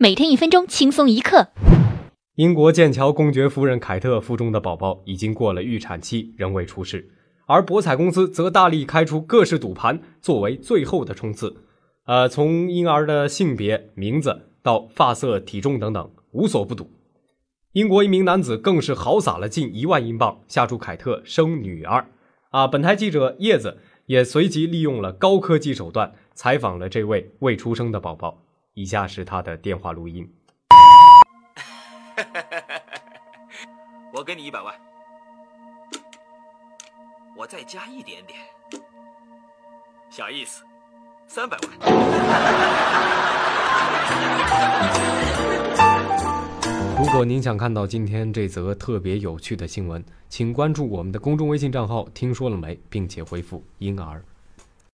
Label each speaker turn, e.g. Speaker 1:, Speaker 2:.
Speaker 1: 每天一分钟，轻松一刻。
Speaker 2: 英国剑桥公爵夫人凯特腹中的宝宝已经过了预产期，仍未出世，而博彩公司则大力开出各式赌盘，作为最后的冲刺。呃，从婴儿的性别、名字到发色、体重等等，无所不赌。英国一名男子更是豪撒了近一万英镑，下注凯特生女儿。啊，本台记者叶子也随即利用了高科技手段采访了这位未出生的宝宝。以下是他的电话录音。
Speaker 3: 我给你一百万，我再加一点点，小意思，三百万。
Speaker 2: 如果您想看到今天这则特别有趣的新闻，请关注我们的公众微信账号“听说了没”，并且回复“婴儿”。